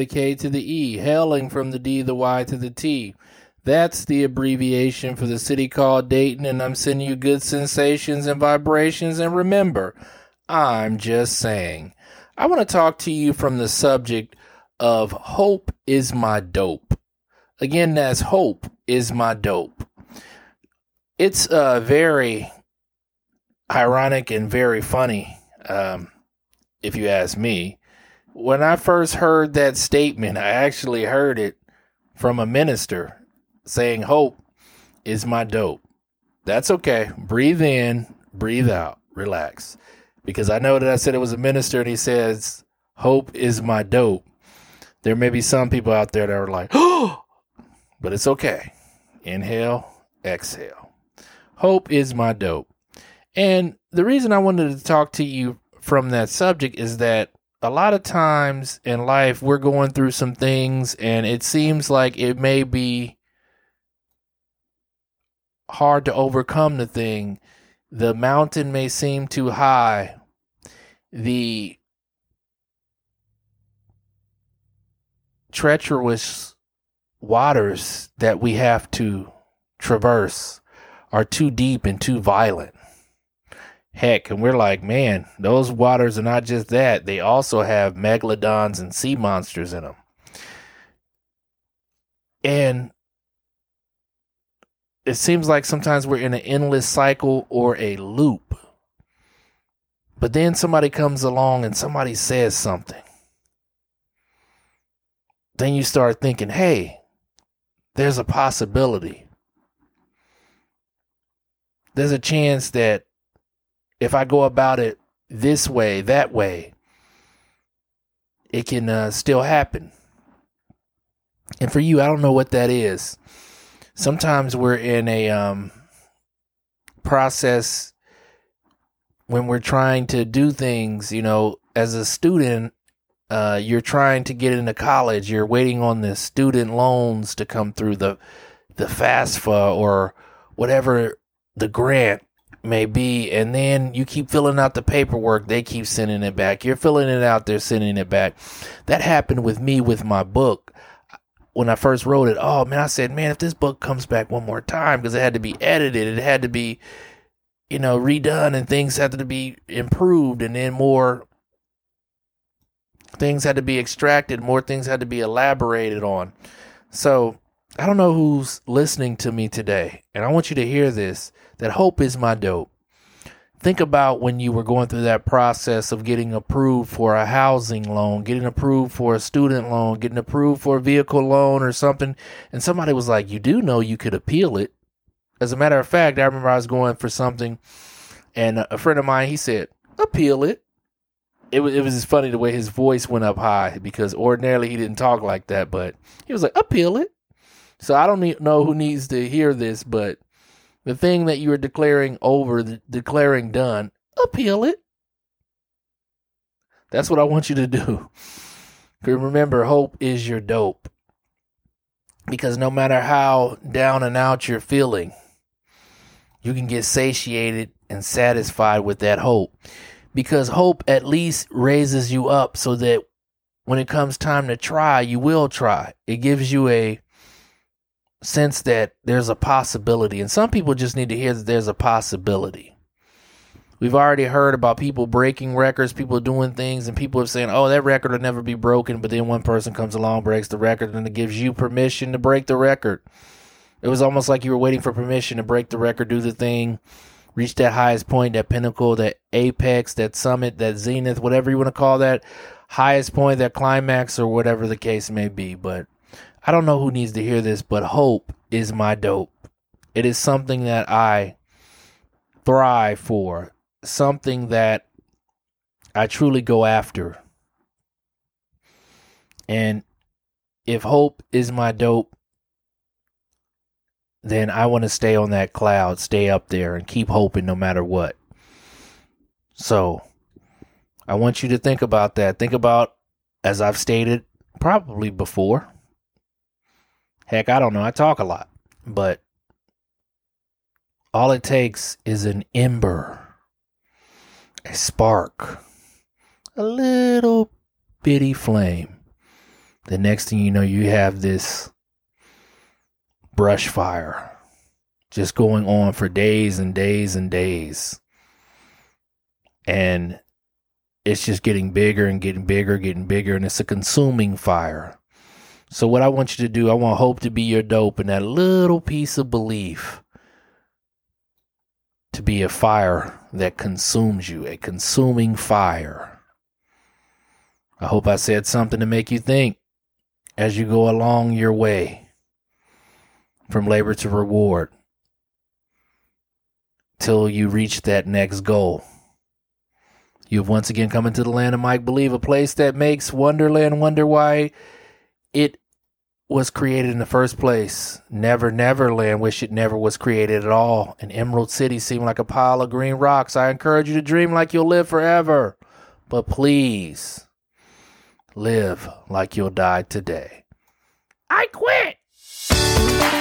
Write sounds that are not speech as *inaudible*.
the K to the E, hailing from the D, the Y to the T. That's the abbreviation for the city called Dayton, and I'm sending you good sensations and vibrations. And remember, I'm just saying. I want to talk to you from the subject of hope is my dope. Again, that's hope is my dope. It's uh, very ironic and very funny, um, if you ask me. When I first heard that statement, I actually heard it from a minister saying, Hope is my dope. That's okay. Breathe in, breathe out, relax. Because I know that I said it was a minister and he says, Hope is my dope. There may be some people out there that are like, Oh, but it's okay. Inhale, exhale. Hope is my dope. And the reason I wanted to talk to you from that subject is that a lot of times in life we're going through some things and it seems like it may be hard to overcome the thing. The mountain may seem too high. The treacherous waters that we have to traverse are too deep and too violent. Heck, and we're like, man, those waters are not just that, they also have megalodons and sea monsters in them. And it seems like sometimes we're in an endless cycle or a loop. But then somebody comes along and somebody says something. Then you start thinking, hey, there's a possibility. There's a chance that if I go about it this way, that way, it can uh, still happen. And for you, I don't know what that is. Sometimes we're in a um, process when we're trying to do things, you know, as a student, uh, you're trying to get into college, you're waiting on the student loans to come through the the FAFSA or whatever the grant may be, and then you keep filling out the paperwork, they keep sending it back. You're filling it out, they're sending it back. That happened with me with my book. When I first wrote it, oh man, I said, man, if this book comes back one more time, because it had to be edited, it had to be, you know, redone, and things had to be improved, and then more things had to be extracted, more things had to be elaborated on. So I don't know who's listening to me today, and I want you to hear this that hope is my dope. Think about when you were going through that process of getting approved for a housing loan, getting approved for a student loan, getting approved for a vehicle loan or something, and somebody was like, You do know you could appeal it. As a matter of fact, I remember I was going for something, and a friend of mine, he said, Appeal it it was it was just funny the way his voice went up high because ordinarily he didn't talk like that, but he was like, "Appeal it." So I don't know who needs to hear this, but the thing that you are declaring over, declaring done, appeal it. That's what I want you to do. *laughs* Remember, hope is your dope. Because no matter how down and out you're feeling, you can get satiated and satisfied with that hope because hope at least raises you up so that when it comes time to try, you will try. It gives you a sense that there's a possibility. And some people just need to hear that there's a possibility. We've already heard about people breaking records, people doing things, and people are saying, oh, that record will never be broken. But then one person comes along, breaks the record, and it gives you permission to break the record. It was almost like you were waiting for permission to break the record, do the thing, reach that highest point, that pinnacle, that apex, that summit, that zenith, whatever you want to call that highest point, that climax, or whatever the case may be. But I don't know who needs to hear this, but hope is my dope. It is something that I thrive for, something that I truly go after. And if hope is my dope, then I want to stay on that cloud, stay up there, and keep hoping no matter what. So I want you to think about that. Think about, as I've stated probably before. Heck, I don't know. I talk a lot, but all it takes is an ember, a spark, a little bitty flame. The next thing you know, you have this brush fire just going on for days and days and days. And it's just getting bigger and getting bigger, getting bigger, and it's a consuming fire. So, what I want you to do, I want hope to be your dope and that little piece of belief to be a fire that consumes you, a consuming fire. I hope I said something to make you think as you go along your way from labor to reward till you reach that next goal. You've once again come into the land of Mike Believe, a place that makes Wonderland wonder why it was created in the first place. Never, never land wish it never was created at all. And Emerald City seemed like a pile of green rocks. I encourage you to dream like you'll live forever. But please, live like you'll die today. I quit!